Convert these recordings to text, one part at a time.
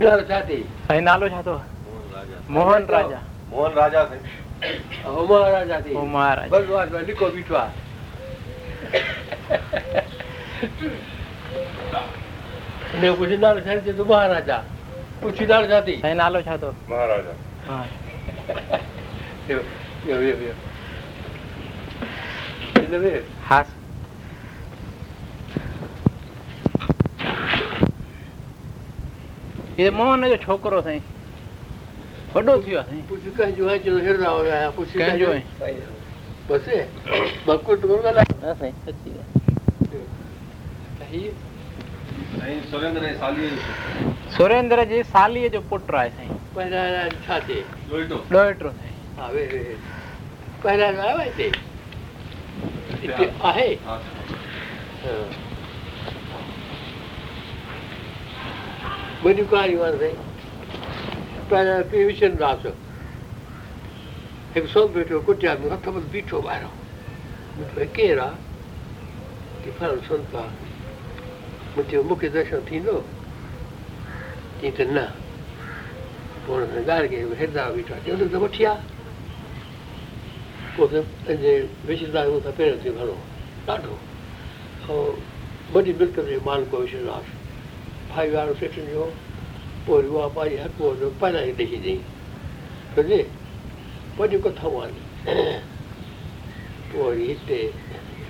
گلو جاتی ہیں ایں نالو چھاتو موہن راجا موہن راجا ہیں اوہ مہاراجا جی او مہاراجا بس واٹ لکھو हे मोहन जो छोकिरो साईं वॾो थी वियो आहे कुझु कंहिंजो आहे जो हिरदा हुया कुझु कंहिंजो आहे बसि बकुट कोन सही साईं सची सही सुरेंद्र जी साली जो है सही पहला अच्छा थे डोइटो डोइटो साईं हा पहिरियां आयो आहे हिते आहे हां वॾियूं कहारियूं पहिरियों विशरदास कुटिया बीठो ॿाहिरां केरु आहे मूंखे दर्शन थींदो त न पोइ हिर्दा वॾी फाइव आर सेक्शन जो पोइ उहा पंहिंजे हथ पोइ पहिरां ई ॾेई ॾई सम्झे पोइ जेको अथव पोइ वरी हिते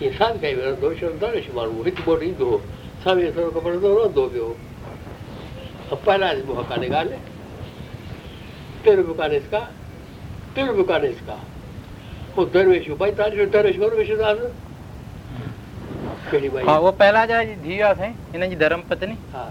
ईअं साद कई विहंदो शरदारेश माण्हू हिकु बोट ईंदो हुओ साम्हूं थोरो कपिड़ो रहंदो पियो पहिरां मूंखां कान्हे ॻाल्हि तेरो बि कान्हे का तेरो बि कान्हे का पोइ दरवेश भाई तव्हांजो दरवेश दरवेश हा उहा पहिला जा धीउ आहे साईं हिन जी धर्म पत्नी हा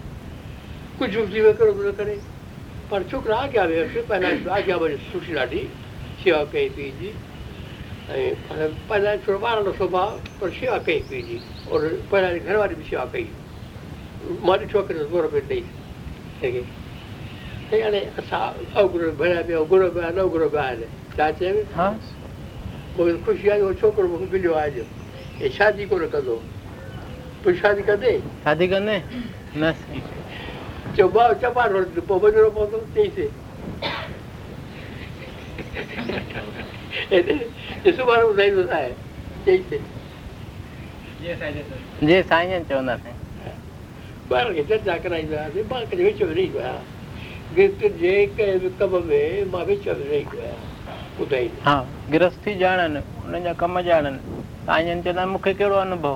कुझु बि न करे पर छोकिरा आॻियां सुठी ॾाढी शेवा कई पीउ जी ऐं थोरो ॿारनि पर शेवा कई पीउ जी और पहिरां घर बि शेवा कई मुंहिंजी छोकिरे गुरबई हाणे असां छा हा मूंखे ख़ुशी आहे छोकिरो आहे जो शादी कोन कंदो तूं शादी कंदे चोबा चोबा रोड पो वञिणो पवंदो चईंसि सुभाणे ॿुधाईंदो साहे चईंसि जे साईं चवंदा साईं ॿार खे चर्चा कराईंदो आहियां ॿार खे विच में रही पियो आहियां जे कंहिं मूंखे कहिड़ो अनुभव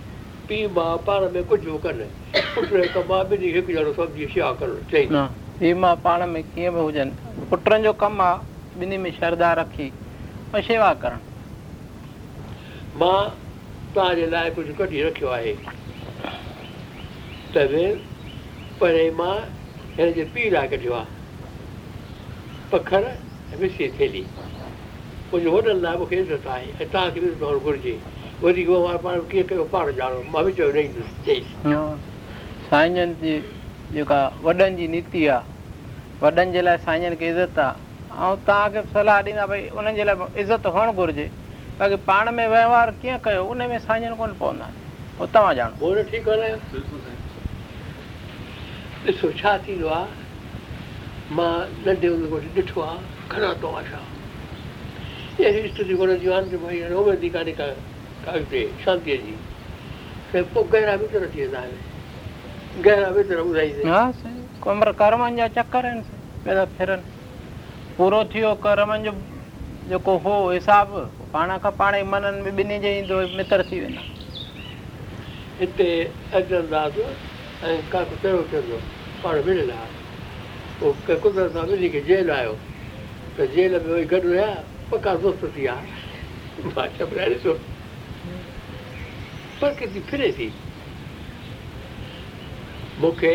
पी मां पाण में कुझु बि कनि पुट हिकु मां बि हिकु ॼणो सम्झी शिया कर पीउ मां पाण में कीअं बि हुजनि पुटनि जो कमु आहे ॿिन्ही में श्रद्धा रखी ऐं शेवा करणु मां तव्हांजे लाइ कुझु कढी रखियो आहे त पर मां हिन जे पीउ लाइ कढियो आहे पखर ऐं मिसी थैली कुझु वॾनि लाइ मूंखे इज़त आहे ऐं तव्हांखे बि साईंजन जी जेका वॾनि जी नीति आहे वॾनि जे लाइ साईं जन खे इज़त आहे ऐं तव्हांखे सलाह ॾींदा भई उन्हनि जे लाइ इज़त हुअणु घुरिजे बाक़ी पाण में वहिंवारु कीअं कयो में साईं कोन पवंदा उहो तव्हां ॼाणो ॾिसो छा थींदो आहे मां ॾिठो आहे काफ़ी शांतीअ जी पोइ गहिरा मित्र थी वेंदा आहिनि गहिरा मित्र ॿुधाईंदा कर्मनि जा चकर आहिनि पहिरियां फिरनि पूरो थी वियो कर्मनि जो जेको हो हिसाबु पाण खां पाण ई मन में ॿिन्ही जे ईंदो मित्र थी वेंदा हिते जेल आयो त जेल में वरी गॾु रहिया पका दोस्त थी विया पर किथे फिरे थी मूंखे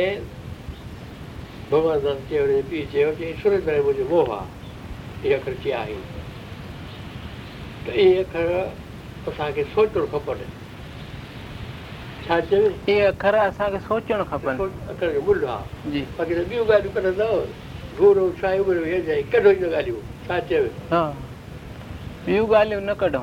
भॻवान दास चयो पीउ चयो चई सुरेंद्र मुंहिंजो मोह आहे इहे अखर चया त इहे अखर असांखे सोचणु खपनि छा चवे इहे अखर असांखे सोचणु खपनि अखर जो मुल आहे जी बाक़ी ॿियूं ॻाल्हियूं कढंदव घूरो छा उमिरि कढो ॻाल्हियूं छा चवे ॿियूं ॻाल्हियूं न कढूं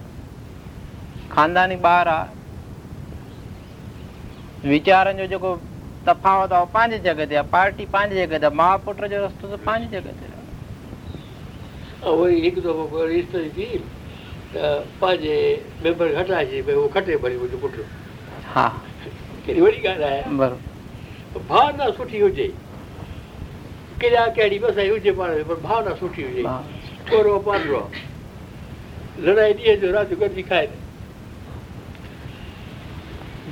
खानदानी बार आ विचार जो जो तफावत आ पांच जगह ते पार्टी पांच जगह ते मां पुत्र जो रस्तो तो पांच जगह ते ओए एक दफा को रिश्ते की पाजे मेंबर घटा जी वो कटे भरी मुझे पुत्र हां केड़ी बड़ी गाल है बर भावना सुठी हो जे केड़ा केड़ी बस हो जे पर भावना सुठी हो जे छोरो पाजो लड़ाई दिए जो राजू गदी खाए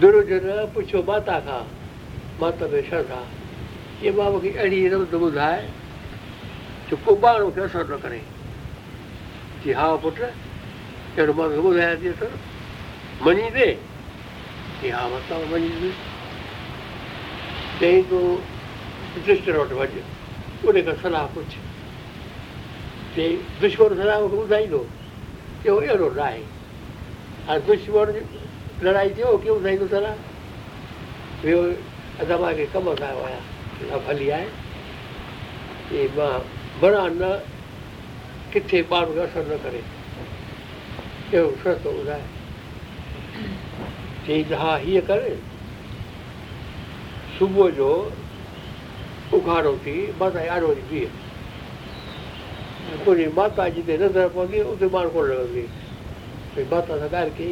दुर्ज न पुछो माता खां माता पेश आहे के मां अहिड़ी रमद ॿुधाए जो को माण्हू खे असरु न करे जी हा पुटु अहिड़ो मां ॿुधायां थी मञींदे हा माता मञींदे चई तूं वटि वञ उन खां सलाह पुछ चई दुश्मन सलाह मूंखे ॿुधाईंदो चयो अहिड़ो न आहे हाणे दुश्मन लड़ाई थियो कीअं ॿुधाईंदुसि सला ॿियो अदा कमु कयो आहियां भली आहे की मां बड़ा न किथे पाण असरु न करे अहिड़ो सस्तो ॿुधाए चई त हा हीअं कर सुबुह जो उघाड़ो थी माता यारहो थी बीहे तुंहिंजी माता जिते नज़र पवंदी उते पाण कोन लॻंदी भई माता सां ॻाल्हि कई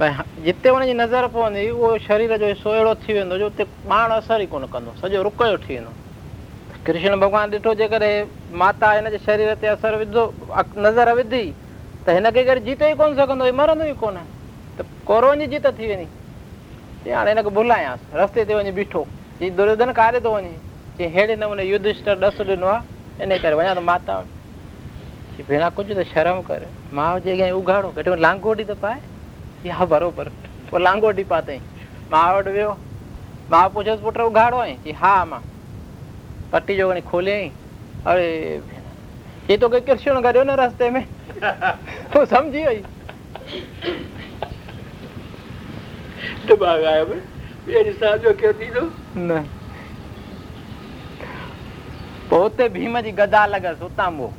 भई जिते वञी नज़र पवंदी उहो शरीर जो हिसो अहिड़ो थी वेंदो जो उते माण्हू असरु ई कोन कंदो सॼो रुकियो थी वेंदो कृष्ण भॻवानु ॾिठो जेकॾहिं माता हिन जे शरीर ते असरु विधो नज़र विधी त हिनखे जीत ई कोन सघंदो हीउ मरंदो ई कोन त कोरोन जी जीत थी वेंदी चई हाणे हिनखे भुलायांसि रस्ते ते वञी बीठो चई दुर्योधन कारे थो वञे चई अहिड़े नमूने युद्धर ॾस ॾिनो आहे इन करे वञा थो माता वटि भेण कुझु त शर्म करे माउ जे अॻियां उघाड़ो कॾहिं लांगोटी त पाए या बरोबर लांगोटी पातई मां वटि वियो मां पुछियोसि पुटु उघाड़ो है कि हा मां पट्टी जो खोले अरे ये तो तोखे कृष्ण करियो ना रास्ते में तो तो समझी जो सम्झी वई न पोइ पोते भीम जी गदा लॻसि हुतां पोइ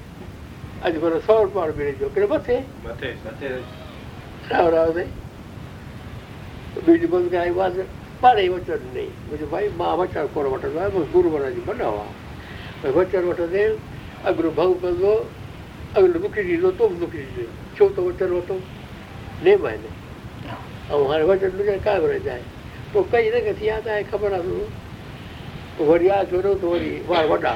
अॼु पर सौ रुपया मिले थो किरे मथे पाड़े ई वचन ॾेई मुंहिंजो भाई मां वचर कोन वठंदो आहियां मज़दूर वञण जी कंदो आहे भई वचर वठंदे आहिनि अगरि भउ कंदो अगरि मूंखे ॾींदो तो बि मूंखे ॾींदो छो त वचर वरितो नेम आहे न ऐं हाणे वचन मुंहिंजे काए जाए पोइ कई न कई आहे त ख़बर आहे वरी आहे छोरो त वरी वार वॾा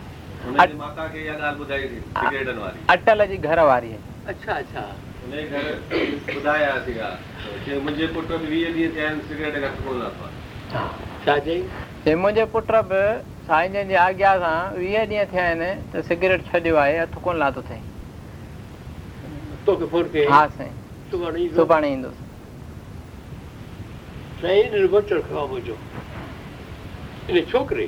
अटल जी घर वारी ڳاله ٻڌايي ٿي سيگريٽن واري اٽل جي گھر واري آهي اچھا اچھا انه گھر صدايا ٿيا ته مون کي پٽرب ويه ڏين ٿا سيگريٽ ڇڏڻ لاءِ آهيو شاجهي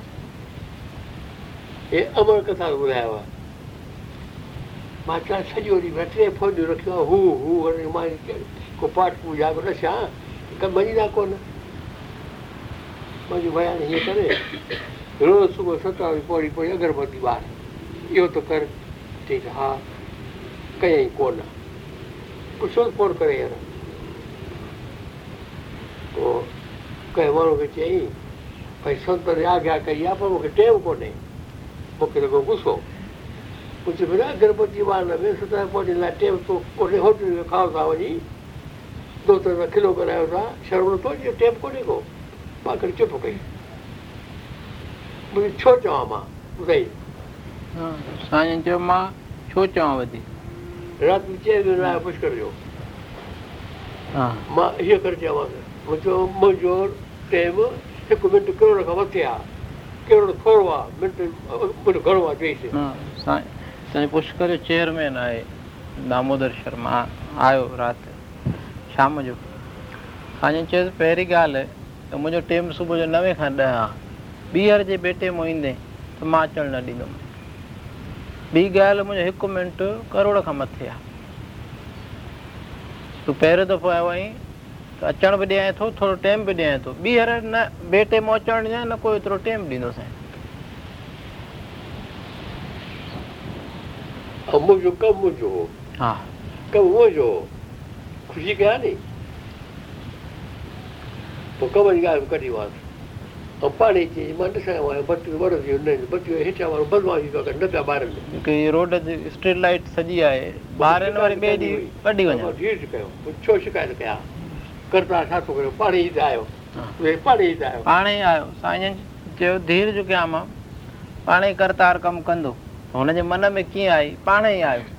हे अमर कथा ॿुधायो आहे मां चवां सॼो ॾींहुं मां टे फोजियूं रखियो आहे हू हू वरी मां को पाठ पूजा त मञींदा कोन मुंहिंजो बयानु हीअं करे रोज़ु सुबुह सतावीह पौड़ी पौड़ी अगरबती ॿार इहो त कर हा कयई कोन पुछो कोन करे पोइ कंहिं माण्हू खे चयईं भई संत आज्ञा कई आहे पर मूंखे टेव कोन्हे पोखे सघो गुसो कुझु बि न गर्भवती वार न वियो सतह पहुचण लाइ टे कोन्हे होटल में खाओ था वञी दोस्त सां खिलो करायो था शर्म नथो अचे टेप कोन्हे को मां करे चुप कई मुंहिंजो छो चवां मां ॿुधाई साईं चयो मां छो चवां वधीक राति में चए वियो आहे पुष्कर जो मां इहो करे चवांसि मुंहिंजो मुंहिंजो टेम हिकु मिंट मथे आहे पुष्कर जो चेयरमैन आहे दामोदर शर्मा आयो राति शाम जो चयोसि पहिरीं ॻाल्हि मुंहिंजो टेम सुबुह जो नवें खां ॾह आहे ॿीहर जे बेटे मां ईंदे त मां अचणु न ॾींदुमि ॿी ॻाल्हि मुंहिंजो हिकु मिंट करोड़ खां मथे आहे तूं पहिरियों दफ़ो आयो अचण बि ॾियां थो थोरो टाइम बि ॾियां थो ॿीहर न ॿिए टाइम अचण जा न कोई एतिरो टाइम ॾींदो साईं ख़ुशी कया नी पोइ ॿारनि वारी ॿिए ॾींहुं कढी वञो Karta assetoghan done da ownerFnana said, Those are in the 名 Keliyaktaan are theirthe one sa organizational marriage and our clients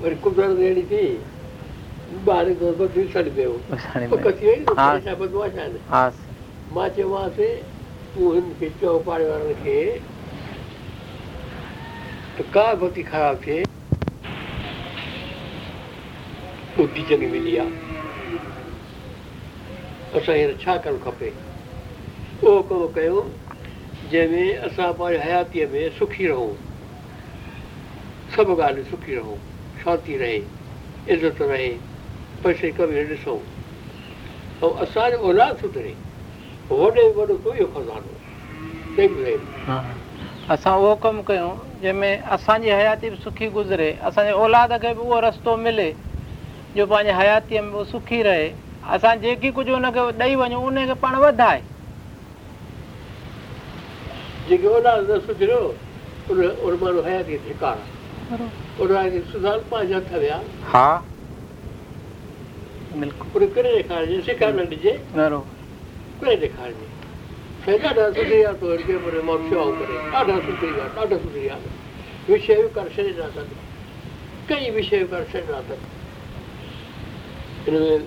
may have come during character themselves inside the Lake des ayo. Cello ta dialu nosiah ndannah malefnro ma karda mara misfnro ma faению satыпakna sa yor fr choices, Maksi Navori ta af doan dhopper ma ma kao ma kehath असां हींअर छा करणु खपे उहो कमु कयो जंहिंमें असां पंहिंजे हयातीअ में सुखी रहूं सभु ॻाल्हियूं सुखी रहूं शांती रहे इज़त रहे पैसे कमी ॾिसूं ऐं असांजो औलाद सुधरे वॾो में कोई ख़ज़ानो असां उहो कमु कयूं जंहिंमें असांजी हयाती बि सुखी गुज़रे असांजे औलाद खे बि उहो रस्तो मिले जो पंहिंजे हयातीअ में उहो सुखी रहे असां जेकी कुझु हुनखे ॾेई वञूं उनखे पाण वधाए urnanyan marka, where, ah schnell, n decad all that really become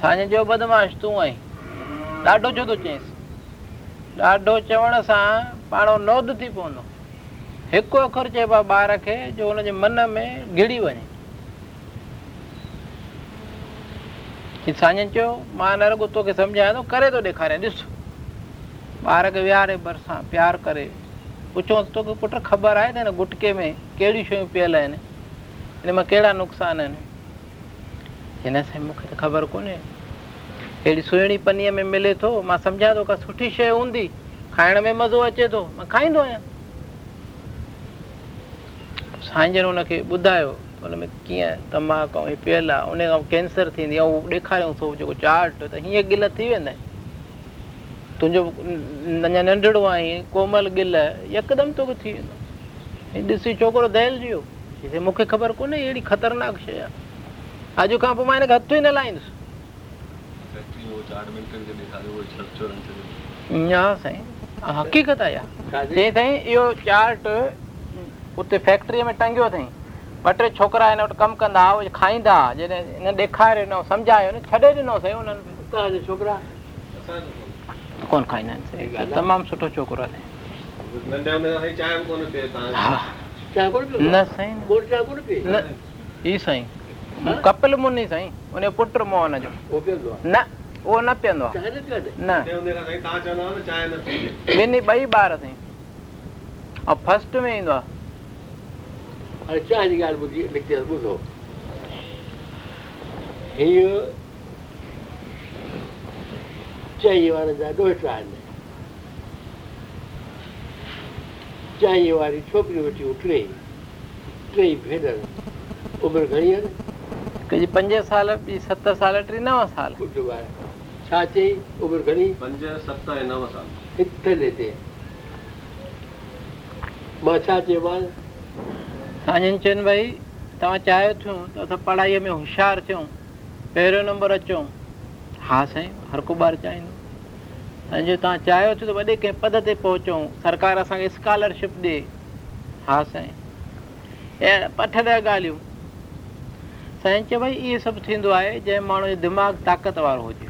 साईं जो बदमाश तूं आई ॾाढो जुदो थो चयईंसि ॾाढो चवण सां पाण नोद थी पवंदो हिकु अखर चइबो आहे ॿार खे जो हुनजे मन में घिरी वञे साईं चयो मां न रुॻो तोखे सम्झायां थो करे थो ॾेखारियां ॾिस ॿार खे विहारे भरिसां प्यारु करे पुछो तोखे पुटु ख़बर आहे त हिन गुटके में कहिड़ियूं शयूं पियल आहिनि हिन मां कहिड़ा नुक़सान आहिनि हिन सां मूंखे त ख़बर कोन्हे अहिड़ी सुहिणी पनीअ में मिले थो मां सम्झा थो का सुठी शइ हूंदी खाइण में मज़ो अचे थो मां खाईंदो आहियां साईं जन हुनखे ॿुधायो हुन में कीअं ऐं पियल आहे उन खां कैंसर थींदी ॾेखारियऊं थो जेको चाट त हीअं गिल थी वेंदा तुंहिंजो अञा नंढड़ो आहीं कोमल गिल यकदमि तोखे थी वेंदो ॾिसी छोकिरो दहल जी वियो मूंखे ख़बर कोन्हे अहिड़ी ख़तरनाक शइ आहे अॼु खां पोइ मां हिनखे हथ ई न लाहींदुसि گارڈ ملٹری साईं دکھا دیوے उहो न पीअंदो आहे न ॿई ॿार साईं ऐं फस्ट में ईंदो आहे ني ني ٻئي بار سي اڀ فرسٹ ۾ اندا ا چايه ڳال به لک تي مٿو هيو چايه छा छा चई उमिरि घणी पंज सत ऐं नव साल हिते मां चयोमांसि साईं चयन भई तव्हां चाहियो थियूं त असां पढ़ाईअ में होशियारु थियूं पहिरियों नंबर अचूं हा साईं हर को ॿारु चाहींदो साईं जो तव्हां चाहियो थियो त वॾे कंहिं पद ते पहुचूं सरकार असांखे स्कॉलरशिप ॾे हा साईं ऐं अठ ॾह ॻाल्हियूं साईं चयो भई इहे सभु थींदो आहे जंहिं माण्हूअ जो दिमाग़ ताक़त वारो हुजे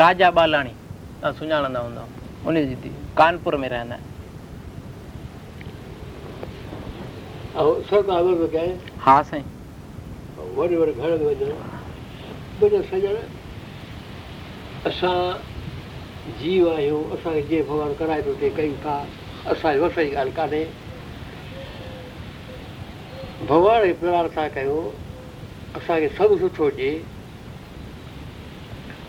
राजा बालाणी तव्हां सुञाणंदा आहियो जीव आहियूं जीअं भॻवानु कराए थो प्रार्थना कयो असांखे सभु सुठो हुजे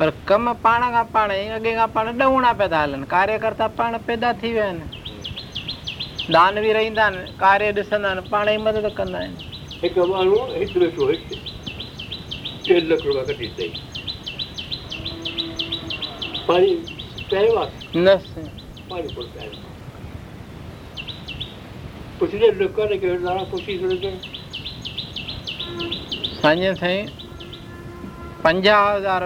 पर कम पाण खां पाण अॻे खां पाण ॾाढा पैदा हलनि कार्यकर्ता पाण पैदा थी विया आहिनि दान बि रहंदा आहिनि कार्य कंदा पंजाह हज़ार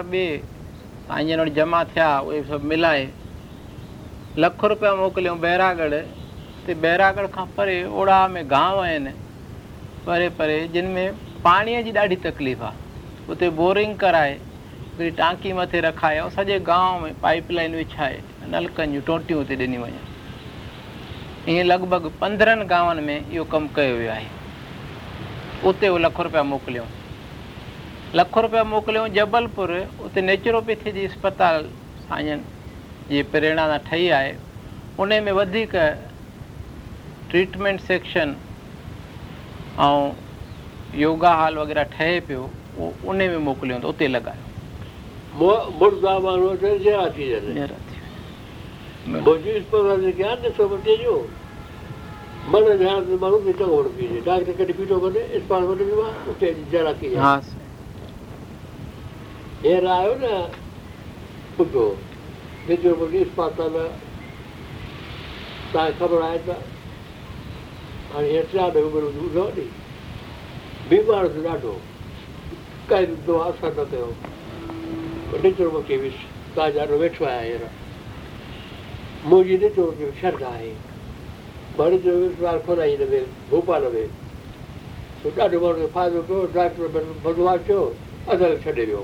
तव्हां ॼण वटि जमा थिया उहे सभु मिलाए लखु रुपया मोकिलियऊं बैरागढ़ ते बैरागढ़ खां परे ओड़ा में गांव आहिनि परे परे जिन में पाणीअ जी ॾाढी तकलीफ़ आहे उते बोरिंग कराए वरी टांकी मथे रखाए ऐं सॼे गांव में पाइप लाइन विछाए नलकनि जूं टोटियूं उते ॾिनियूं वञनि ईअं लॻभॻि पंद्रहनि गांवनि में इहो कमु कयो वियो आहे उते उहो लखु रुपया मोकिलियऊं लखु रुपया मोकिलियो जबलपुर उते नैचुरोपैथी जी इस्पताल जीअं प्रेरणा सां ठही आहे उन में वधीक ट्रीटमेंट सेक्शन ऐं योगा हॉल वग़ैरह ठहे पियो उहो उन में मोकिलियूं त उते लॻायो हींअर आयो न ॿुधो निचो मूंखे पातल तव्हांखे ख़बर आहे त हाणे उमिरि ॿुधो नी बीमार थियो ॾाढो काई आहे असां न कयो ॾिचो मूंखे बि तव्हां ॾाढो वेठो हींअर मुंहिंजी ॾिजो मूंखे बि शर्त आहे माण्हुनि जो भोपाल में ॾाढो माण्हू फ़ाइदो कयो डॉक्टर बदबार थियो असांखे छॾे वियो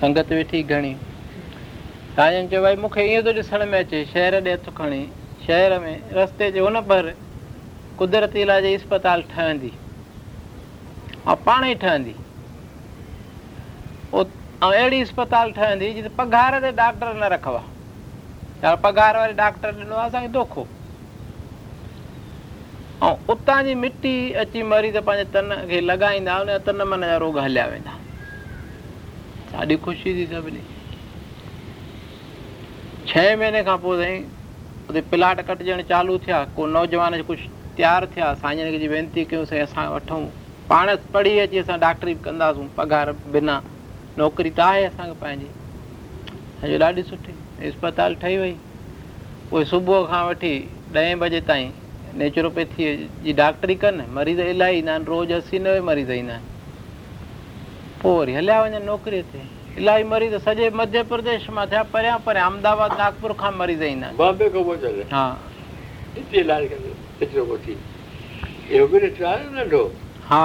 संगत वेठी घणी तव्हां चयो भई मूंखे ईअं थो ॾिसण में अचे शहर ॾे हथु खणी शहर में रस्ते जे हुन पर कुदरती इलाज इस्पताल ठहंदी ऐं पाण ई ठहंदी ऐं अहिड़ी इस्पताल ठहंदी जिते पघार ते डॉक्टर न रखा पघार वारे डॉक्टर ॾिनो आहे असांखे धोखो ऐं उतां जी मिटी अची मरीज़ पंहिंजे तन खे लॻाईंदा तन मन जा रोग हलिया वेंदा ॾाढी ख़ुशी थी सभिनी छह महीने खां पोइ साईं उते प्लाट कटिजण चालू थिया को नौजवान कुझु तयारु थिया साईं जी कयूं साईं असां वठूं पाण पढ़ी अची असां डाक्टरी कंदासीं पघार बिना नौकिरी त आहे असांखे पंहिंजी ॾाढी सुठी इस्पताल ठही वई पोइ सुबुह खां वठी ॾहें बजे ताईं नेचुरोपैथीअ जी डॉक्टरी कनि मरीज़ इलाही ईंदा आहिनि रोज़ु असी नवे मरीज़ ईंदा आहिनि पोर हलिया वञनि नौकिरी ते इलाही मरीज़ सॼे मध्य प्रदेश मां थिया परियां परियां अहमदाबाद नागपुर हाँ मरीज़ ईंदा आहिनि हा हिते इलाही एतिरो कोठी इहो बि ॾिठो आहे नंढो हा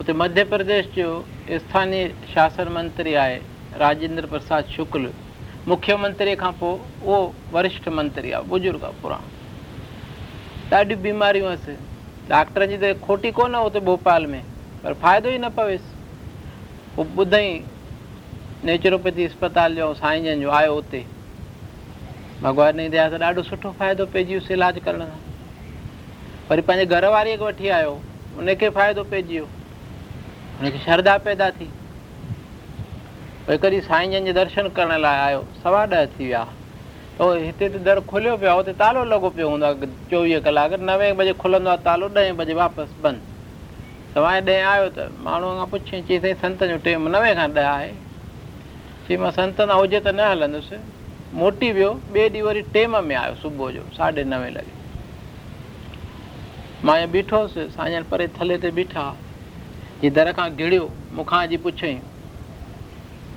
हुते मध्य प्रदेश जो स्थानीय शासन मंत्री आए राजेंद्र प्रसाद शुक्ल मुख्यमंत्री खां पोइ उहो वरिष्ठ मंत्री आहे बुज़ुर्ग आहे खोटी कोन भोपाल में पर फ़ाइदो ही न पवेसि पोइ ॿुधई नेचुरोपैथी अस्पताल जो साईं जन जो आयो उते भॻवान ईंदे ॾाढो सुठो फ़ाइदो पइजी वियोसि इलाजु करण सां वरी पंहिंजे घर वारीअ खे वठी आयो उनखे फ़ाइदो पइजी वियो हुनखे श्रद्धा पैदा थी पोइ कॾहिं साईं जन जे दर्शन करण लाइ आयो सवा ॾह थी विया त हिते त दर खुलियो पियो आहे हुते तालो लॻो पियो हूंदो आहे चोवीह कलाक नवे बजे खुलंदो आहे तालो ॾहें बजे वापसि बंदि सवाइ ॾहें आयो त माण्हूअ खां पुछियईं चई साईं संत जो टेम नवे खां ॾह आहे चई मां संतनि सां हुजे त न हलंदुसि मोटी वियो ॿिए ॾींहुं वरी टेम में आयो सुबुह जो साढे नवे लॻे मां इएं बीठोसि साईं परे थले ते बीठा जी दर खां घिड़ियो मूंखां अॼु पुछियईं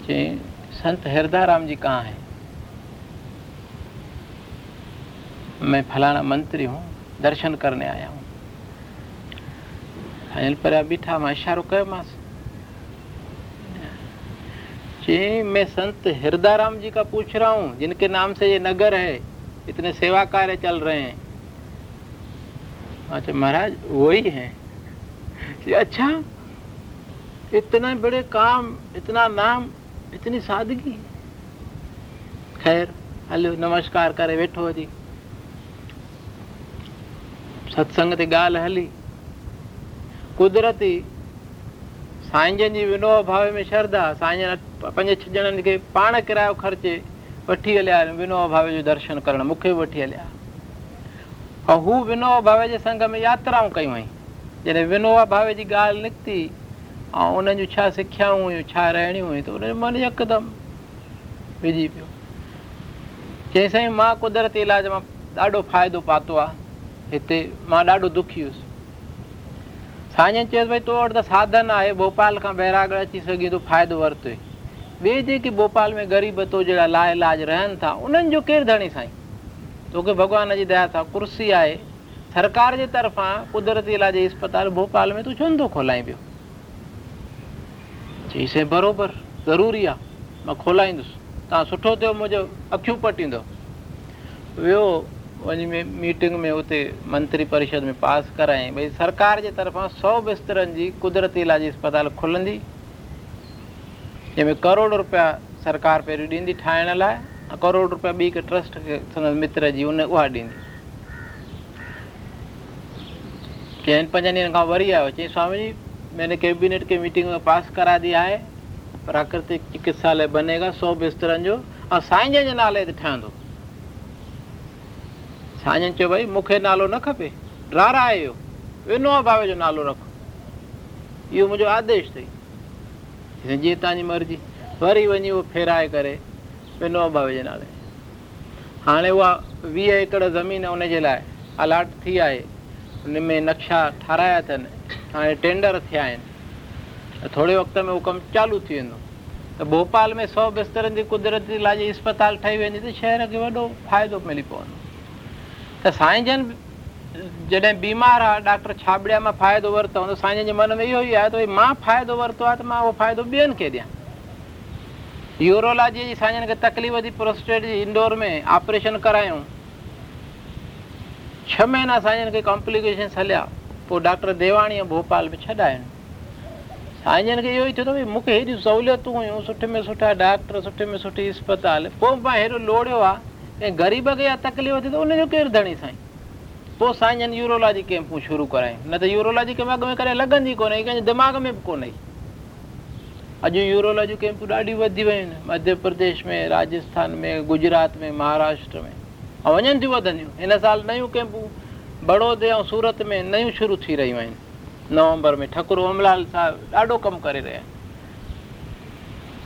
चई संत हिरदाराम जी कहाँ है मैं फलाना मंत्री हूँ दर्शन करने आया हूँ Para habitar Shahrukh é जी मैं संत हृदयराम जी का पूछ रहा हूँ जिनके नाम से ये नगर है इतने सेवा कार्य चल रहे हैं अच्छा महाराज वही हैं अच्छा इतने बड़े काम इतना नाम इतनी सादगी खैर हलो नमस्कार करे वेठो जी सत्संग ते गाल हली कुदरती साईं जन जी विनोब भाव में श्रद्धा साईं जन पंज छह ॼणनि खे पाण किरायो ख़र्चे वठी हलिया आहिनि विनोब भावे जो दर्शन करणु मूंखे बि वठी हलिया ऐं हू विनोब भावे जे संग में यात्राऊं कयूं आहिनि जॾहिं विनोवा भावे जी ॻाल्हि निकिती ऐं उन्हनि जूं छा सिखियाऊं हुयूं छा रहणियूं हुयूं त उन मन यदमि विझी पियो चई साईं मां कुदरती इलाज मां ॾाढो फ़ाइदो पातो आहे हिते मां ॾाढो दुखी हुयुसि साईं जन चयो भई तूं वटि त साधन आहे भोपाल खां बैरागढ़ अची सघे थो फ़ाइदो वरितो ॿिए जेके भोपाल में ग़रीब तो जहिड़ा ला इलाज रहनि था उन्हनि जो केरु धणी साईं तोखे भॻवान जी दया सां कुर्सी आहे सरकार जे तरफ़ां कुदरती इलाज इस्पताल भोपाल में तूं छो नथो थो खोलाई पियो चई से बराबरि ज़रूरी आहे मां खोलाईंदुसि तव्हां सुठो थियो मुंहिंजो अखियूं पटींदो वियो वञी में मीटिंग में हुते मंत्री परिषद में पास करायईं भई सरकार के तरफा सौ बिस्तर की कुदरती इलाजी अस्पताल खुलंदी जैमें करोड़ रुपया सरकार पे ॾींदी ठाहिण लाइ करोड़ रुपया बी हिकु ट्रस्ट खे संदसि मित्र जी उन उहा ॾींदी चइनि वरी आयो चई स्वामी जी मैंने कैबिनेट के मीटिंग में पास करा दी है प्राकृतिक चिकित्सालय बनेगा सौ बिस्तर जो ऐं साईं जन जे नाले ते ठहंदो साईं चयो भई मूंखे नालो न खपे रारा आहे इहो विनोवाबावे जो नालो रख इहो मुंहिंजो आदेश अथई जीअं तव्हांजी मर्ज़ी वरी वञी उहो फेराए करे विनोवाबावे जे नाले हाणे उहा वीह एकड़ ज़मीन हुनजे लाइ अलाट थी आहे में नक्शा ठाराया अथनि हाणे टेंडर थिया आहिनि त थोरे वक़्त में उहो कमु चालू थी वेंदो त भोपाल में सौ बिस्तरनि जी कुदरती इलाज इस्पताल ठही वेंदी त शहर खे वॾो फ़ाइदो मिली पवंदो त साईं जन जॾहिं बीमार आहे डॉक्टर छाबड़िया मां फ़ाइदो वरितो त साईं जन जे मन में इहो ई आहे त भई मां फ़ाइदो वरितो आहे त मां उहो फ़ाइदो ॿियनि खे ॾियां यूरोलॉजी जी साईं जन खे तकलीफ़ थी प्रोस्टेट जी में ऑपरेशन करायूं छह महीना साईं जन खे कॉम्पलिकेशन हलिया पोइ डॉक्टर देवाणीअ भोपाल में छॾा साईं जन खे इहो ई थियो त भई मूंखे हेॾियूं सहूलियतूं हुयूं सुठे में सुठा डॉक्टर सुठे में सुठी पोइ मां हेॾो लोड़ियो आहे ऐं ग़रीब खे या तकलीफ़ थी त उनजो केरु धणी साईं पोइ साईं जन यूरोलॉजी कैम्पूं शुरू करायूं न त यूरोलॉजी कैम्प अॻ में कॾहिं लॻंदी कोन्हे कंहिंजे दिमाग़ में बि कोन्हे अॼु यूरोलॉजी कैम्पूं ॾाढियूं वधी वियूं आहिनि मध्य प्रदेश में राजस्थान में गुजरात में महाराष्ट्र में ऐं वञनि थियूं वधंदियूं हिन साल नयूं कैम्पूं बड़ौदे ऐं सूरत में नयूं शुरू थी रहियूं आहिनि नवंबर में ठकुर हमलाल साहिबु ॾाढो कमु करे रहिया आहिनि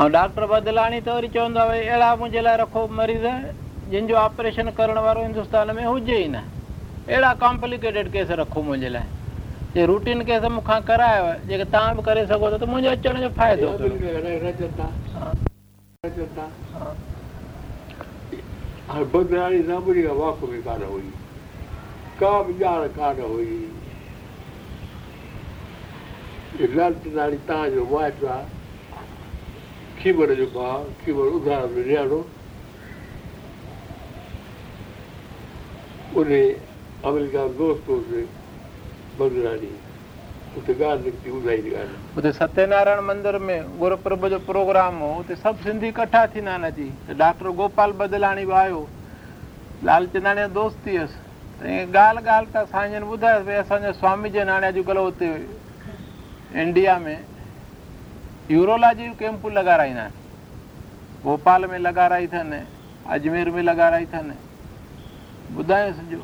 ऐं डॉक्टर बदलाणी त वरी चवंदो आहे भई अहिड़ा मुंहिंजे लाइ रखो मरीज़ जंहिंजो ऑपरेशन करण वारो हिंदुस्तान में हुजे ई न अहिड़ा कॉम्प्लिकेटेड केस रखो मुंहिंजे लाइ जे रूटीन केस मूंखां करायो जेके तव्हां बि करे सघो था त मुंहिंजो अचण जो फ़ाइदो खीवर जो कहा खीवर उदाहरण लिया लो तो उन्हें अमेरिका दोस्तों से उते ॻाल्हि निकिती ॿुधाई ॻाल्हि उते सत्यनारायण मंदर में गुरुप्रभ जो प्रोग्राम हो उते सभु सिंधी इकठा थी नाना जी तो डॉक्टर गोपाल बदलाणी बि आयो लालचंदाणी दोस्त थी हुयसि त तो ईअं ॻाल्हि ॻाल्हि तां साईं जन ॿुधायोसि भई असांजे स्वामी जे नाणे अॼुकल्ह उते इंडिया में યુરોલોજી કેમ્પ લગારાઈના भोपाल में લગારાઈ છે ને अजमेर में लॻाराई अथनि ॿुधायो सॼो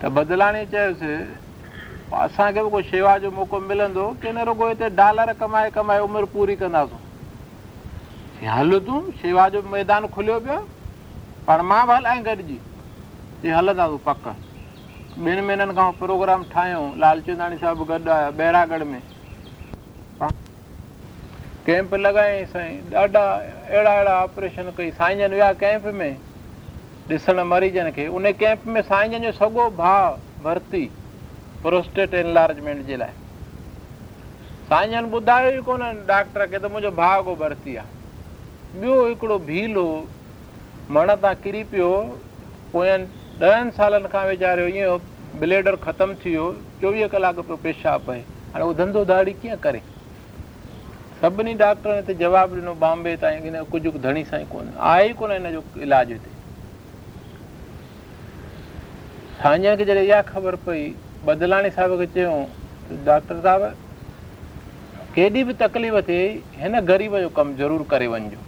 त बदलाणी चयोसि असांखे बि कोई शेवा जो मौक़ो मिलंदो की न रुगो हिते डॉलर कमाए कमाए उमिरि पूरी कंदासूं हल तूं शेवा जो मैदान खुलियो पियो पाण मां बि हलाए गॾिजी चई हलंदासीं पक ॿिनि महीननि खां प्रोग्राम ठाहियूं लालचंदाणी साहिबु गॾु आया बैरागढ़ में कैंप लॻाईं साईं ॾाढा अहिड़ा अहिड़ा ऑपरेशन कई साईं जन विया कैंप में ॾिसणु मरीज़नि खे उन कैंप में साईंजन जो सॻो भाउ भरती प्रोस्टेट एनलार्जमेंट जे लाइ साईं जन ॿुधायो ई कोन डॉक्टर खे त मुंहिंजो भाउ को भरती आहे ॿियो हिकिड़ो भीलो मण तां किरी पियो पोयनि ॾहनि सालनि खां वीचारियो इहो ब्लेडर ख़तमु थी वियो चोवीह कलाक पियो पेशाब पए हाणे उहो धंधोधाड़ी कीअं करे सभिनी डॉक्टरनि हिते जवाबु ॾिनो बॉम्बे ताईं कुझु धणी सां ई कोन आहे ई कोन हिन जो इलाजु हिते साईंअ खे जॾहिं इहा ख़बर पई बदलाणी साहिब खे चयूं डॉक्टर साहिब केॾी बि तकलीफ़ थिए हिन ग़रीब जो कमु ज़रूरु करे वञिजो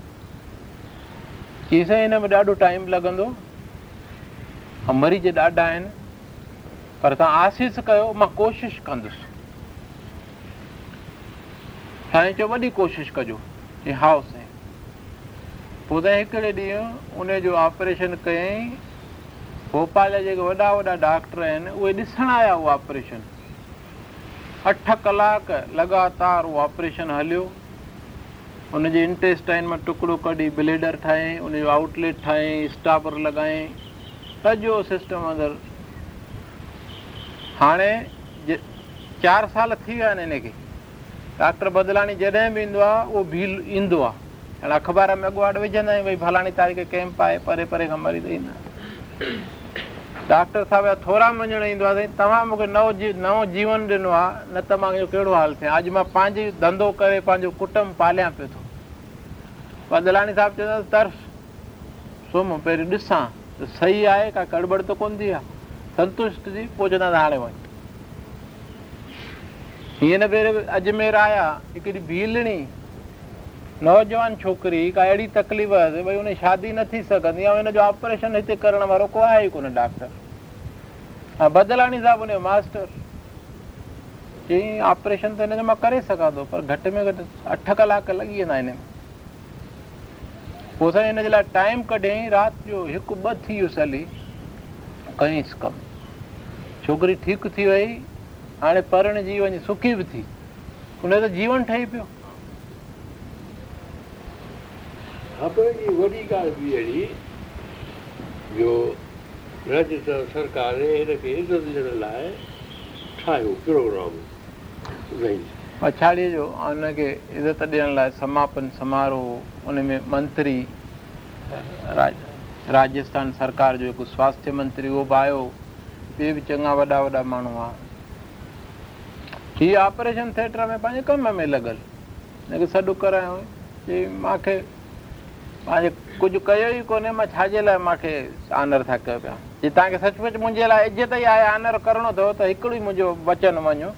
जी साईं हिन में ॾाढो टाइम लॻंदो ऐं मरीज़ ॾाढा आहिनि पर तव्हां आसीस कयो मां कोशिशि कंदुसि साईं चयो वॾी कोशिशि कजो ऐं हाउ साईं पोइ त हिकिड़े ॾींहुं उनजो ऑपरेशन कयईं भोपाल जा जेके वॾा वॾा डॉक्टर आहिनि उहे ॾिसण आया उहो ऑपरेशन अठ कलाक लॻातार उहो ऑपरेशन हलियो उनजे इंटेस्टाइन मां टुकड़ो कढी ब्लेडर ठाही उनजो आउटलेट ठाहियईं स्टापर लॻायईं सॼो सिस्टम अंदरि हाणे चारि साल थी विया आहिनि हिनखे डॉक्टर बदलाणी जॾहिं बि ईंदो आहे उहो भील ईंदो आहे हाणे अख़बार में अॻुवाटि विझंदा आहियूं भई फलाणी तारीख़ कैम्प आहे परे परे खां मरी डॉक्टर साहिब जा थोरा वञण ईंदो आहे साईं तव्हां मूंखे नओं जी नओ जीवन ॾिनो आहे न त मां कहिड़ो हाल थिए अॼु मां पंहिंजी धंधो करे पंहिंजो कुटुंब पालियां पियो थो बदलाणी साहिबु चवंदा तर्फ़ सुम पहिरीं ॾिसां त सही आहे का गड़बड़ त कोन थी आहे संतुष्ट थी पोइ चवंदा हीअं न भेरे अजमेर आया हिकिड़ी भीलणी नौजवान छोकिरी का अहिड़ी तकलीफ़ भई हुन शादी न थी सघंदी ऐं हिन जो ऑपरेशन हिते करण वारो को आहे ई कोन डॉक्टर हा बदलाणी साहिबु मास्टर चई ऑपरेशन त हिन जो मां करे सघां थो पर घटि में घटि अठ कलाक लॻी वेंदा हिन में पोइ साईं हिन जे लाइ टाइम कढियईं राति जो हिकु ॿ थी वियुसि हली कईसि कमु छोकिरी ठीकु थी वई हाणे परण जी वञी सुखी बि थी हुन त जीवन ठही पियो पछाड़ीअ जो हुनखे इज़त ॾियण लाइ समापन समारोह उन में मंत्री राजस्थान सरकार जो हिकु स्वास्थ्य मंत्री उहो बि आयो ॿिए बि चङा वॾा वॾा माण्हू हुआ हीअ ऑपरेशन थिएटर में पंहिंजे कम में लॻल हिनखे सॾु करायो की मूंखे पंहिंजे कुझु कयो ई कोन्हे मां छाजे लाइ मूंखे आनर था कयो पिया जे तव्हांखे सचमुच मुंहिंजे लाइ इज़त ई आहे आनर करिणो अथव त हिकिड़ो ई मुंहिंजो वचन वञो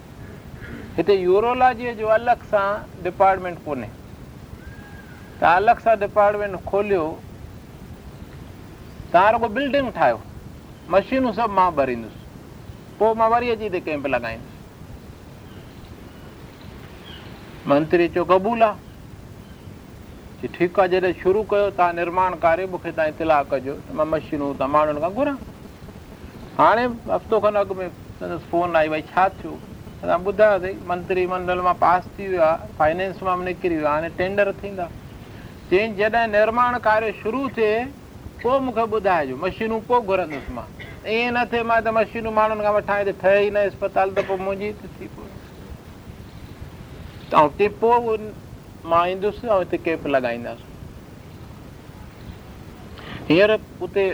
हिते यूरोलॉजीअ जो अलॻि सां डिपार्टमेंट कोन्हे त अलॻि सां डिपार्टमेंट खोलियो तव्हां रुॻो बिल्डिंग ठाहियो मशीनूं सभु मां भरींदुसि पोइ मां वरी अची हिते कैम्प लॻाईंदुसि मंत्री चयो क़बूल आहे ठीकु आहे जॾहिं शुरू कयो तव्हां निर्माण कार्य मूंखे तव्हां इतलाह कजो त मां मशीनूं त माण्हुनि खां घुरां हाणे हफ़्तो खनि अॻु में संदसि फोन आई भई छा थियो तव्हां ॿुधायोसीं मंत्री मंडल मां पास थी वियो आहे फाइनेंस मां निकिरी वियो आहे हाणे टेंडर थींदा चई जॾहिं निर्माण कार्य शुरू थिए पोइ मूंखे ॿुधाइजो मशीनूं पोइ घुरंदुसि मां ईअं न थिए मां त मशीनूं माण्हुनि खां वठां त ठहे ई न अस्पताल त पोइ मुंहिंजी थी ऐं कंहिं पोइ मां ईंदुसि ऐं हिते कैम्प लॻाईंदसि हींअर उते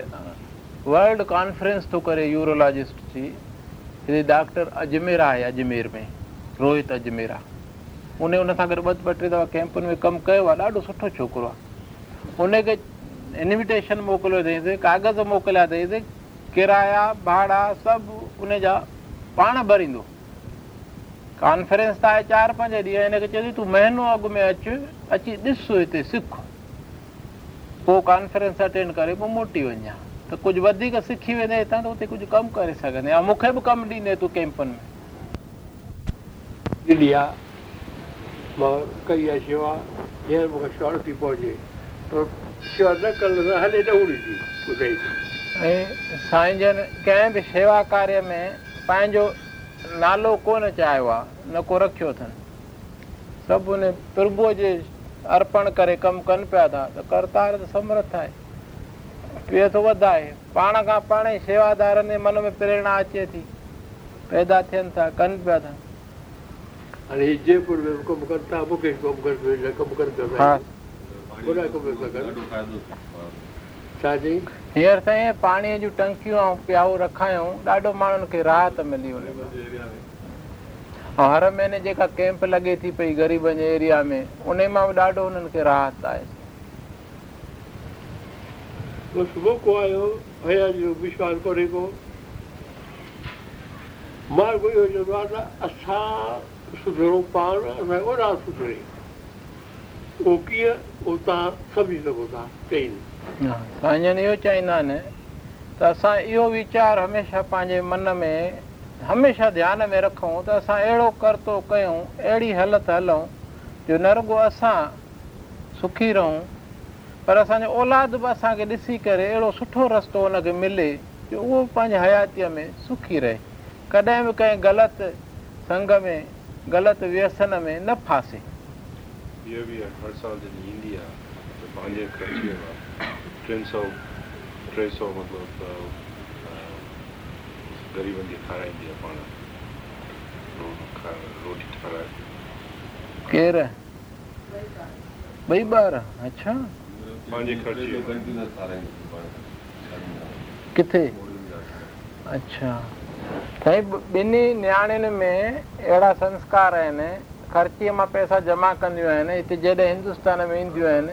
वल्ड कॉन्फ्रेंस थो करे यूरोलॉजिस्ट जी हिते डॉक्टर अजमेर आहे अजमेर में रोहित अजमेर आहे उन हुन सां गॾु ॿ ॿ टे दफ़ा कैंपुनि में कमु कयो आहे ॾाढो सुठो छोकिरो आहे उनखे इनविटेशन मोकिलियो अथईंसि कागज़ मोकिलिया अथईंसि किराया भाड़ा सभु उनजा पाण भरींदो कॉन्फ्रेंस त आहे चारि पंज ॾींहं हिनखे चवे तूं महीनो अॻु में अचु अची ॾिस हिते सिख पोइ कॉन्फ्रेंस अटेंड करे पोइ मोटी वञा त कुझु हितां तमु करे सघंदे मूंखे बि कमु ॾींदे तूं कैम्पनि में पंहिंजो નાલો કોને ચાહ્યા નકો રખ્યો થન સબને પ્રભુ જે અર્પણ કરે કમ કન પ્યાદા તો કરતા તો સમર્થ થાય પે તો વધાય પાણ ખાं पाण ई સેવાદારને मन में પ્રેરણા अचे थी पैदा थियनि था कनि पिया था हाणे ही जयपुर में कमु कनि था मूंखे कमु कनि पिया कमु कनि पिया हींअर ताईं पाणीअ जूं टंकियूं ऐं प्याऊं रखायूं ॾाढो माण्हुनि खे राहत मिली वञे ऐं हर महीने जेका कैम्प लॻे थी पई ग़रीबनि जे एरिया में उन मां बि ॾाढो हुननि खे राहत आहे सुबुह को आयो हया जो विश्वास कोन्हे को मां सुधरूं पाण सुधरे उहो कीअं उहो तव्हां सम्झी सघो था चई इहो चाहींदा आहिनि त असां इहो वीचार हमेशह पंहिंजे मन में हमेशह ध्यान में रखूं त असां अहिड़ो करतो कयूं अहिड़ी हालति हलूं जो न नरगो असां सुखी रहूं पर असांजो औलाद बि असांखे ॾिसी करे अहिड़ो सुठो रस्तो हुनखे मिले जो उहो पंहिंजे हयातीअ में सुखी रहे कॾहिं बि कंहिं ग़लति संग में ग़लति व्यसन में न फासे ॿिनी नियाणियुनि में ख़र्चीअ मां पैसा जमा कंदियूं आहिनि हिते जॾहिं हिंदुस्तान में ईंदियूं आहिनि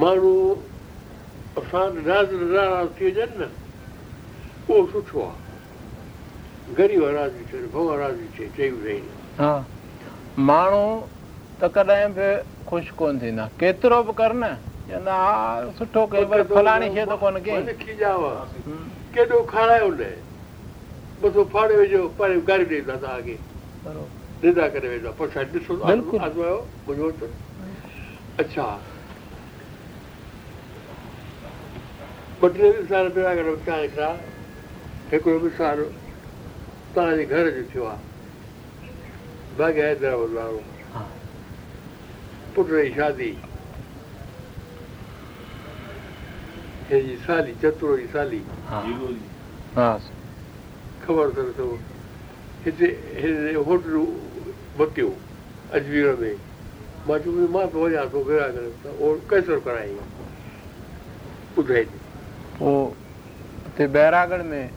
माण्हू असां नाज़ नज़ारा अची वञनि न उहो सुठो आहे ग़रीब राज़ी थियनि भॻवान राज़ी थिए चई रही माण्हू त कॾहिं बि ख़ुशि कोन थींदा केतिरो बि कर न चवंदा हा सुठो कयो पर फलाणी शइ त कोन कई केॾो खारायो न बसो फाड़े वेझो पाड़े गारी ॾींदा तव्हांखे दादा करे वेंदा पर छा ॾिसो अचा ॿ टे मिसाल हिकिड़ो मिसाल तव्हांजे घर जो थियो आहे भाॻ हैदराबाद वारो पुट जी शादी साली ख़बर अथव हिते होटलूं वरतियूं अजमेर में मां चयो मां थो वञा थोरो कैसर कराई ॿुधाए पोइ उते बैरागढ़ में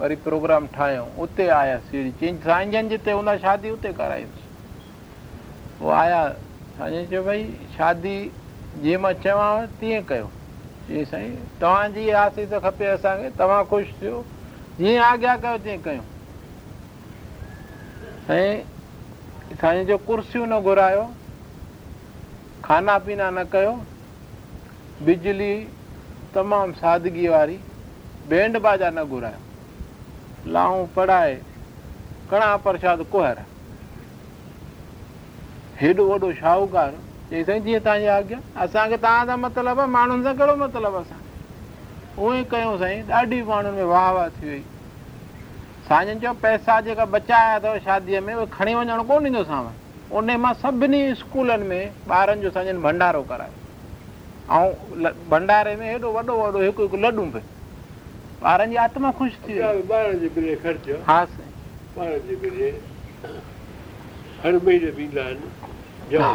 वरी प्रोग्राम ठाहियो उते आया सीड़ी साईं जन जिते हूंदा शादी उते करायूंसि हुईसि पोइ आया साईं चयो भई शादी जीअं मां चवांव तीअं कयो चई साईं तव्हांजी आसीत खपे असांखे तव्हां ख़ुशि थियो जीअं आॻियां कयो तीअं कयूं साईं साईं जो कुर्सियूं न घुरायो खाना पीना न कयो बिजली तमामु सादगी वारी बैंड बाज़ा न घुरायो लाहूं पढ़ाए कणा प्रशाद कुहर हेॾो वॾो शाहूकार चई साईं जीअं तव्हांजे आॻियां असांखे तव्हां सां मतिलबु आहे माण्हुनि सां कहिड़ो मतिलबु आहे असां उहो ई कयूं साईं ॾाढी माण्हुनि में वाह वाह थी वई साईं चयो पैसा जेका बचाया अथव शादीअ में उहे खणी वञणु कोन ॾींदो असां उन मां सभिनी स्कूलनि में ॿारनि जो साईं भंडारो करायो او بندار ۾ هدو وڏو وڏو هڪ لڏو پارن جي آتما خوش ٿي وئي ٻارن جي بري خرچ خاص ٻارن جي بري هر مهيني بلين جو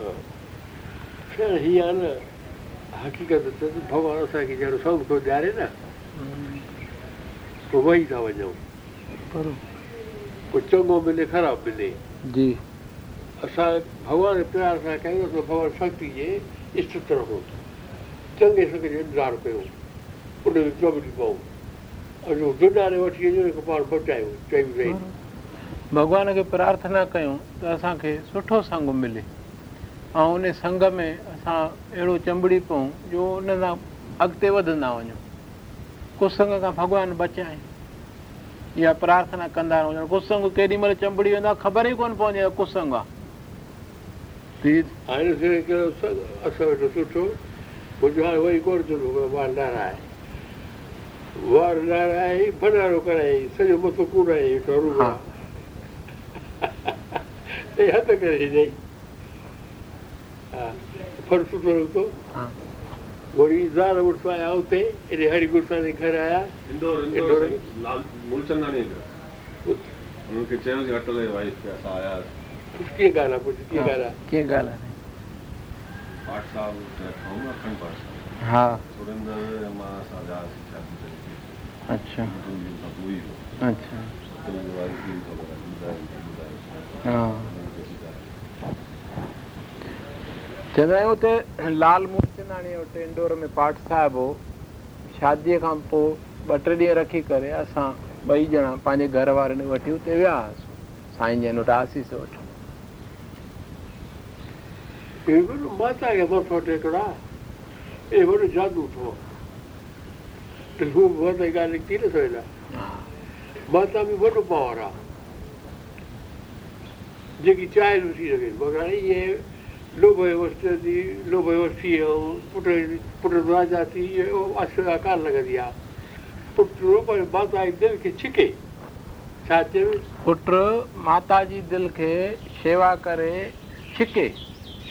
ڇه هيان حقيقت ته بھگوان سان جيڪو سڀ ڪو جاري ناهه کو وئي ٿا وڃو پر ڪچو مون کي خراب پلي جي اسا कयो उन जो जुनारे वठी हिकु पाण बचायो चई भॻवान खे प्रार्थना कयूं त असांखे सुठो संगु मिले ऐं उन संग में असां अहिड़ो चंबड़ी पऊं जो उन सां अॻिते वधंदा वञूं कुसंग खां भॻवान बचाए इहा प्रार्थना कंदा रहूं कुसंग केॾी महिल चमड़ी वेंदो आहे ख़बर ई कोन पवंदी आहे कुसंग आहे ديد اين جيڪا اسو ڏسو مون جا وئي گرد جو وان داري ور داري بنارو ڪري سجي مٿو ڪونهي ڪرو اي هتان ڪري نه ها پٽو پٽو کو ها وري دار وٽ وائي آوتي اڙي هڙي گوتن جي گھر آيا اندر चवंदा आहियूं हुते लाल मोर चंदाणी हुते पाठ साहिबु हो शादीअ खां पोइ ॿ टे ॾींहं रखी करे असां ॿई ॼणा पंहिंजे घर वारनि वठी हुते साईं जन वटि आसीस वठी माता खे जादू थियो माता बि वॾो पावर आहे जेकी चांहि लोभोस्तीअ जी लोभोस्ती ऐं कान लॻंदी आहे पुट माता जी दिलि खे छिके छा चयुसि पुट माता जी दिलि खे शेवा करे छिके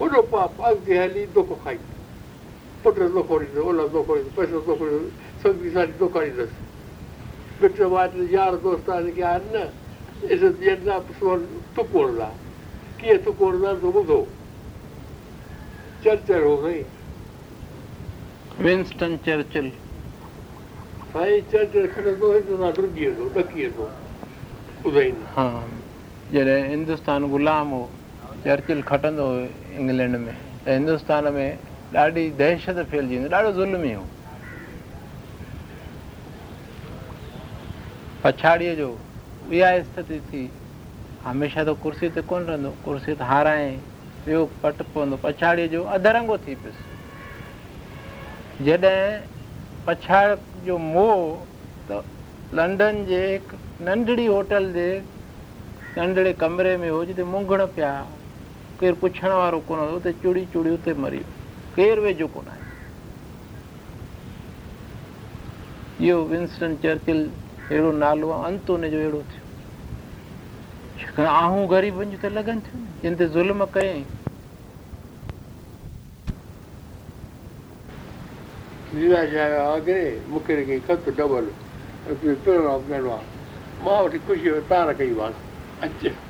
is non Teru bapa? τε��도 erkhara? Alguna zakhar used 2 k Sodera? Sanghkish aadhi nahi do qarida si. ?」Carso? Ea je napa a prayedha, yara dika an adha2 dan ar check angels and jagi tada, Çeca daka dda nahi a chades kin ahid ma toak świ 一點 chi Winston Churchill Gen question znaczy insan 550 s tedanda Churchill खटंदो हुयो England में त हिंदुस्तान में ॾाढी दहशत फैलिजी वेंदी ॾाढो ज़ुल्मी हो पछाड़ीअ जो इहा स्थिति थी हमेशह त कुर्सी ते कोनि रहंदो कुर्सी त हाराए ॿियो पट पवंदो पछाड़ीअ जो अधरंगो थी पियोसि जॾहिं पछाड़ जो मोह त लंडन जे हिकु नंढड़ी होटल जे नंढिड़े कमरे में हो जिते मुंघण पिया केरु पुछण वारो कोन हुयो That's चुड़ी चुड़ी happen मरी this. When the Winston Chirını Vincentری Trulli had old men, it was one and the politicians still had taken his presence and found him. If they had sins, people seek refuge and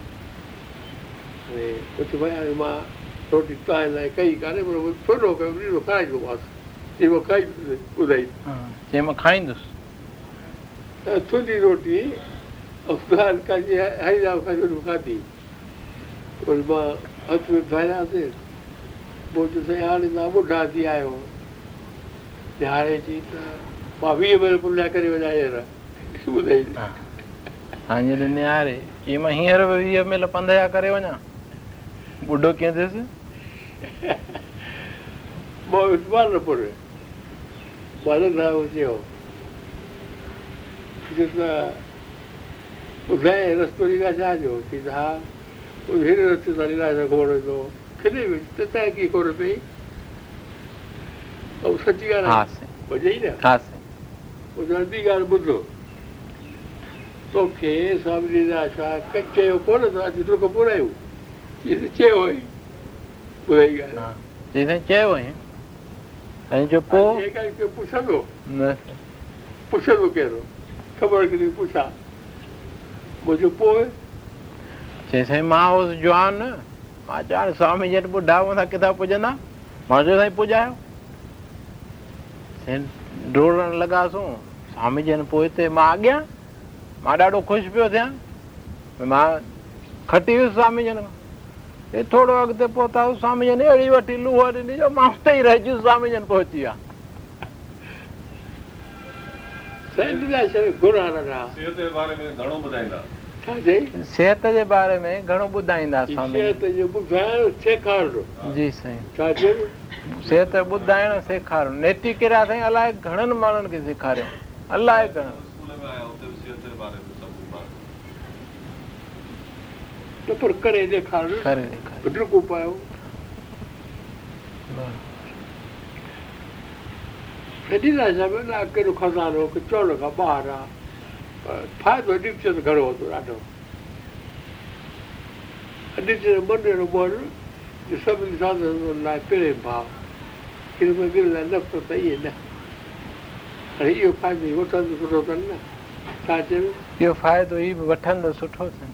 ऐं कुझु वया आहियूं मां रोटी तव्हां लाइ कई कान्हे पर छोलो कयो लीलो खाराईंदोमांसि खाई ॿुधाई खाईंदुसि थुली रोटी अफ़ज़ान कंहिंजी हरिदा खां खाधी वरी मां हथ में ठाहियांसीं पोइ चयोसीं हाणे तव्हां ॿुढा थी आयो हाणे चई त मां वीह भेर पुलिया करे वञा हींअर ॿुधाई हा हींअर वीह महिल पंधया करे वञा બુડો ક્યાં જશે બહુ ઉઠવાનો પડે બાળક ના ઉઠ્યો ઉઠાય રસ્તો લીધા જાજો સીધા ઉભી રસ્તે ચાલી રહ્યા ઘોડો તો કેટલી તો ત્યાં કી ઘોડો પે अब सच्ची गाल बजाई ना खास वो जल्दी गाल बुद्धो તો કે સાબરી આશા કચ્છે કોને તો આ ચિત્ર કપૂર આવ્યું किथां पुॼंदा मुंहिंजो साईं पुॼायो मां अॻियां मां ॾाढो ख़ुशि पियो थियां मां खटी वियुसि हे थोरो अॻिते पहुता स्वामी जन अहिड़ी वठी लूह ॾिनी जो मां हुते ई रहिजी स्वामी जन पहुची विया सिहत जे बारे में घणो ॿुधाईंदा जी साईं सिहत ॿुधाइण सेखारियो नेती किरिया साईं अलाए घणनि माण्हुनि खे सेखारियो अलाए घणनि सफ़र करे ॾेखारण को पियो कहिड़ो खज़ानो चवण खां ॿाहिरि आहे फ़ाइदो ॾिसो घणो हूंदो ॾाढो मञण मन सभिनी साधन लाइ पहिरें भाउ हिन में बि लाइ त इहे न हाणे इहो फ़ाइदो वठंदो सुठो अथनि न छा चयो इहो फ़ाइदो ई वठंदो सुठो अथनि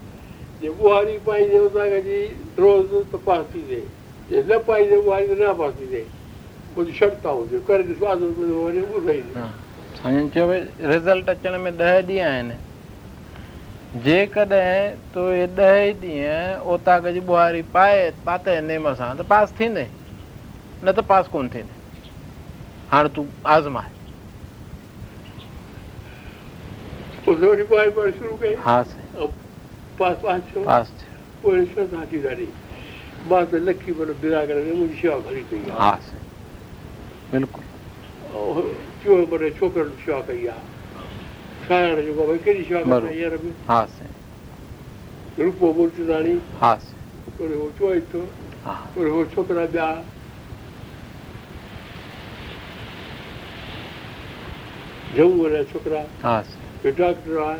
જે બુહારી પાઈ દેવતા હજી રોજ તપાસતી જાય જે ન પાઈ દે બુહારી ના પાસતી જાય બધું શટતા हुजे करे ॾिसो आदत में वरी उहो रही साईं चयो भई रिज़ल्ट अचण में ॾह ॾींहं आहिनि जेकॾहिं तो इहे ॾह ई ॾींहं ओताक जी बुहारी पाए पाते नेम सां त पास थींदे न त पास कोन थींदे हाणे तूं आज़माए हा साईं પાંચ પાંચ પાંચ પોલીસ નાખી ગાડી બાદ લખી બોલો ભેગા કરીને મુંહિंजी સેવા ભરી કઈ હા બિલકુलु चो पर छोकिरनि सेवा कई आहे सारण जेको भई कहिड़ी सेवा कंदा हींअर बि हा रूपो मूर्तिदाणी हा वरी हो चोइतो वरी हो छोकिरा ॿिया जम्मू वारा छोकिरा डॉक्टर आहे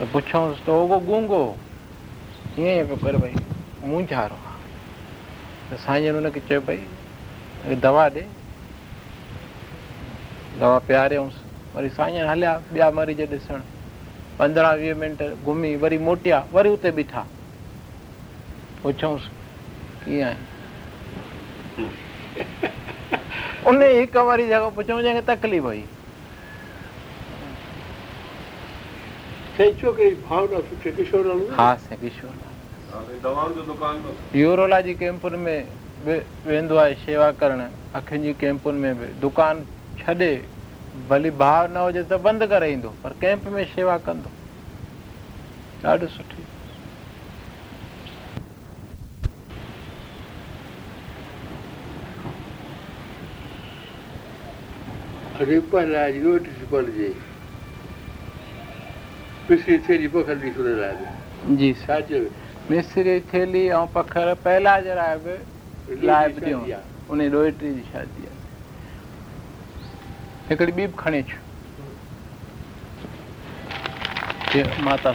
त पुछोसि त हो गूंगो ईअं ई पियो करे भई मुंझारो आहे त साईं हुन खे चए पई दवा ॾे दवा पीआरियोसि वरी साईं हलिया ॿिया मरीज़ ॾिसण पंद्रहं वीह मिंट घुमी वरी मोटिया वरी उते बीठा पुछोसि कीअं आहे उन हिकु वारी जेको पुछऊं जंहिंखे तकलीफ़ हुई તેય ચોખે ફાઉરા સુકેશવરા હાસ સુકેશવરા હા તે દવાર જો દુકાન તો યુરોલોજી કેમ્પન મે વેંદવા સેવા કરને અખંજી કેમ્પન મે ભી દુકાન છડે ભલે ભાવ ન હોજે તો બંધ કરે ઇંદો પર કેમ્પ મે સેવા કરંદો આડ સઠી હરિપાલ રાજ્યોડ સ્કૂલજી मिसरी थेली पोइ खली सुरे लाइ बि जी छा चयो मिसरी थेली ऐं पखर पहला जे लाइ बि लाइ बि ॾियूं उन रोहिटी जी शादी आहे हिकिड़ी ॿी बि खणी अचु माता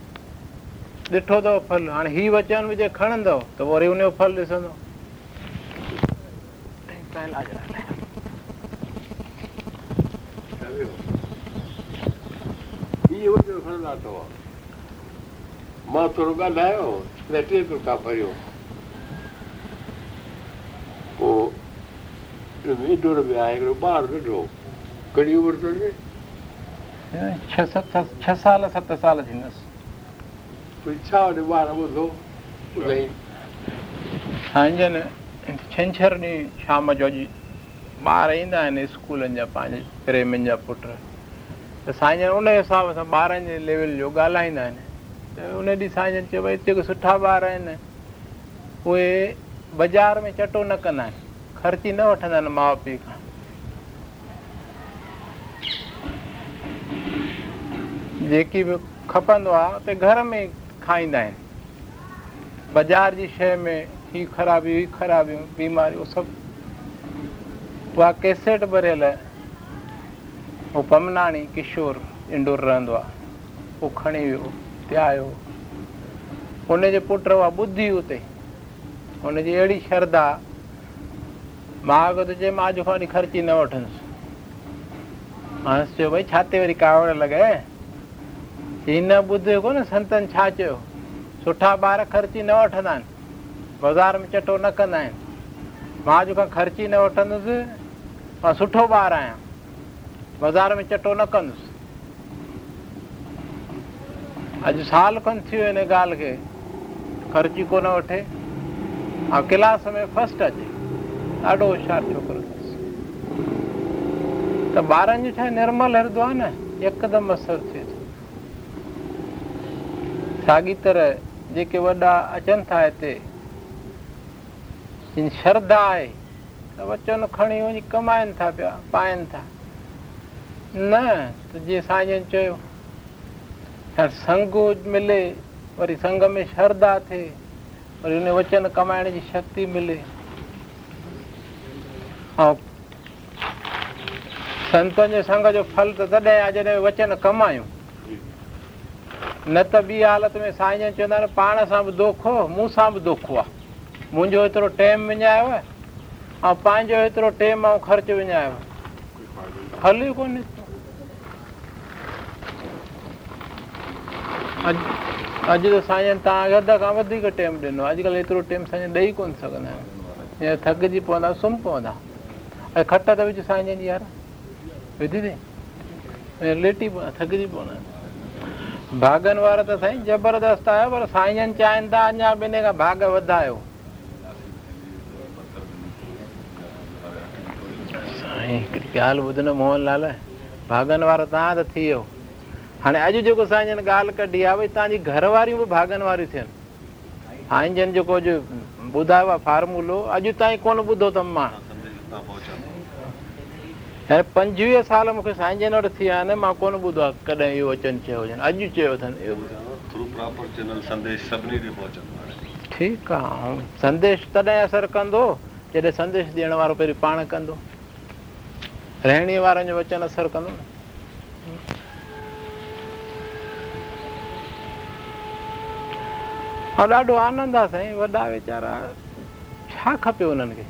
ॾिठो अथव फल हाणे हीउ वचन विझे खणंदव त वरी उनजो फल ॾिसंदो मां थोरो ॻाल्हायो टे कुलका भरियो पोइ वेझो बि आहे हिकिड़ो ॿारु वेठो कॾहिं उमिरि छह सत छह साल सत साल थींदसि साईंजनि छंछरु ॾींहुं शाम जो अॼु ॿार ईंदा आहिनि स्कूलनि जा पंहिंजे प्रेमियुनि जा पुट त साईं जन उन हिसाब सां ॿारनि जे लेवल जो ॻाल्हाईंदा आहिनि त उन ॾींहुं साईं जन चयो हिते सुठा ॿार आहिनि उहे बाज़ारि में चटो न कंदा आहिनि ख़र्ची न वठंदा आहिनि माउ पीउ खां जेकी बि खपंदो आहे उते घर में खाईंदा आहिनि बाज़ारि जी शइ में हीअ ख़राबी हुई ख़राबियूं बीमारियूं सभु उहा केसेट भरियल हू पमनाणी किशोर इंडोर रहंदो आहे वो खणी वियो आयो हुनजे पुट उहा ॿुधी हुते हुनजी अहिड़ी श्रद्धा माउ त चए मां अॼु खां वरी ख़र्ची न वठंदुसि हाणे चयो भई छाते वरी कावड़ लॻाए हीउ न ॿुध कोन संतनि छा चयो सुठा ॿार ख़र्ची न वठंदा आहिनि बाज़ारि में चटो न कंदा आहिनि मां जेका ख़र्च ई न वठंदुसि मां सुठो ॿारु आहियां बाज़ारि में चटो न कंदुसि अॼु साल खनि थियो हिन ॻाल्हि खे ख़र्ची कोन वठे ऐं क्लास में फस्ट अचे ॾाढो होशियारु छोकिरो अथसि त ॿारनि जो छा निर्मल हर्दो आहे न हिकदमि असरु थिए सागीतर जेके वॾा अचनि था हिते श्रद्धा आहे त वचन खणी वञी कमाइनि था पिया पाइनि था न त जीअं साईं चयो संग मिले वरी संग में श्रद्धा थिए वरी उन वचन कमाइण जी शक्ति मिले ऐं संतनि जे संग जो फल त तॾहिं आहे जॾहिं वचन कमायूं न त ॿी हालति में साईं जन चवंदा आहिनि पाण सां बि दुखो मूंसां बि दोखो आहे मुंहिंजो हेतिरो टेम विञायव ऐं पंहिंजो हेतिरो टेम ऐं ख़र्च विञायव हल कोन निकितो अॼु त साईं जन तव्हां अध खां वधीक टेम ॾिनो अॼुकल्ह हेतिरो टाइम ॾेई कोन सघंदा आहियूं थकिजी पवंदा सुम्ह पवंदा ऐं खट त विझ साईं यार विझी न लेटी पवंदा थकिजी पवंदा आहिनि भागन वारा त तो साईं ज़बरदस्त आहियो पर साईं चाहिनि था अञा ॿिन्ही खां भाग वधायो साईं हिकिड़ी ॻाल्हि ॿुधन मोहनलाल भागनि वारो तव्हां त थी वियो हाणे अॼु जेको साईं जन ॻाल्हि कढी आहे भई तव्हांजी घर वारियूं बि भागनि साईं जन जेको अॼु ॿुधायो आहे फार्मूलो अॼु ताईं कोन ॿुधो अथमि ऐं पंजवीह साल मूंखे साईं जन वटि थी विया आहिनि मां कोन ॿुधो आहे कॾहिं इहो अचनि चयो हुजनि अॼु चयो अथनि ठीकु आहे ऐं संदेश संदेश तॾहिं असरु कंदो जॾहिं ॾियण वारो पहिरीं पाण कंदो रहणी वारनि जो वचन असरु कंदो न ॾाढो आनंद आहे साईं वॾा वीचारा छा खपे उन्हनि खे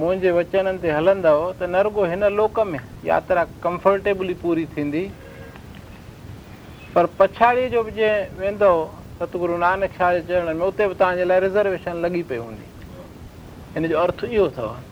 मुंहिंजे वचननि ते हलंदव त न रुगो हिन लोक में यात्रा कंफर्टेबली पूरी थींदी पर पछाड़ीअ जो बि जंहिं वेंदव सतगुरु नानक शाह जे चरण में उते बि तव्हांजे लाइ रिज़र्वेशन लॻी पई हूंदी हिन जो अर्थ इहो अथव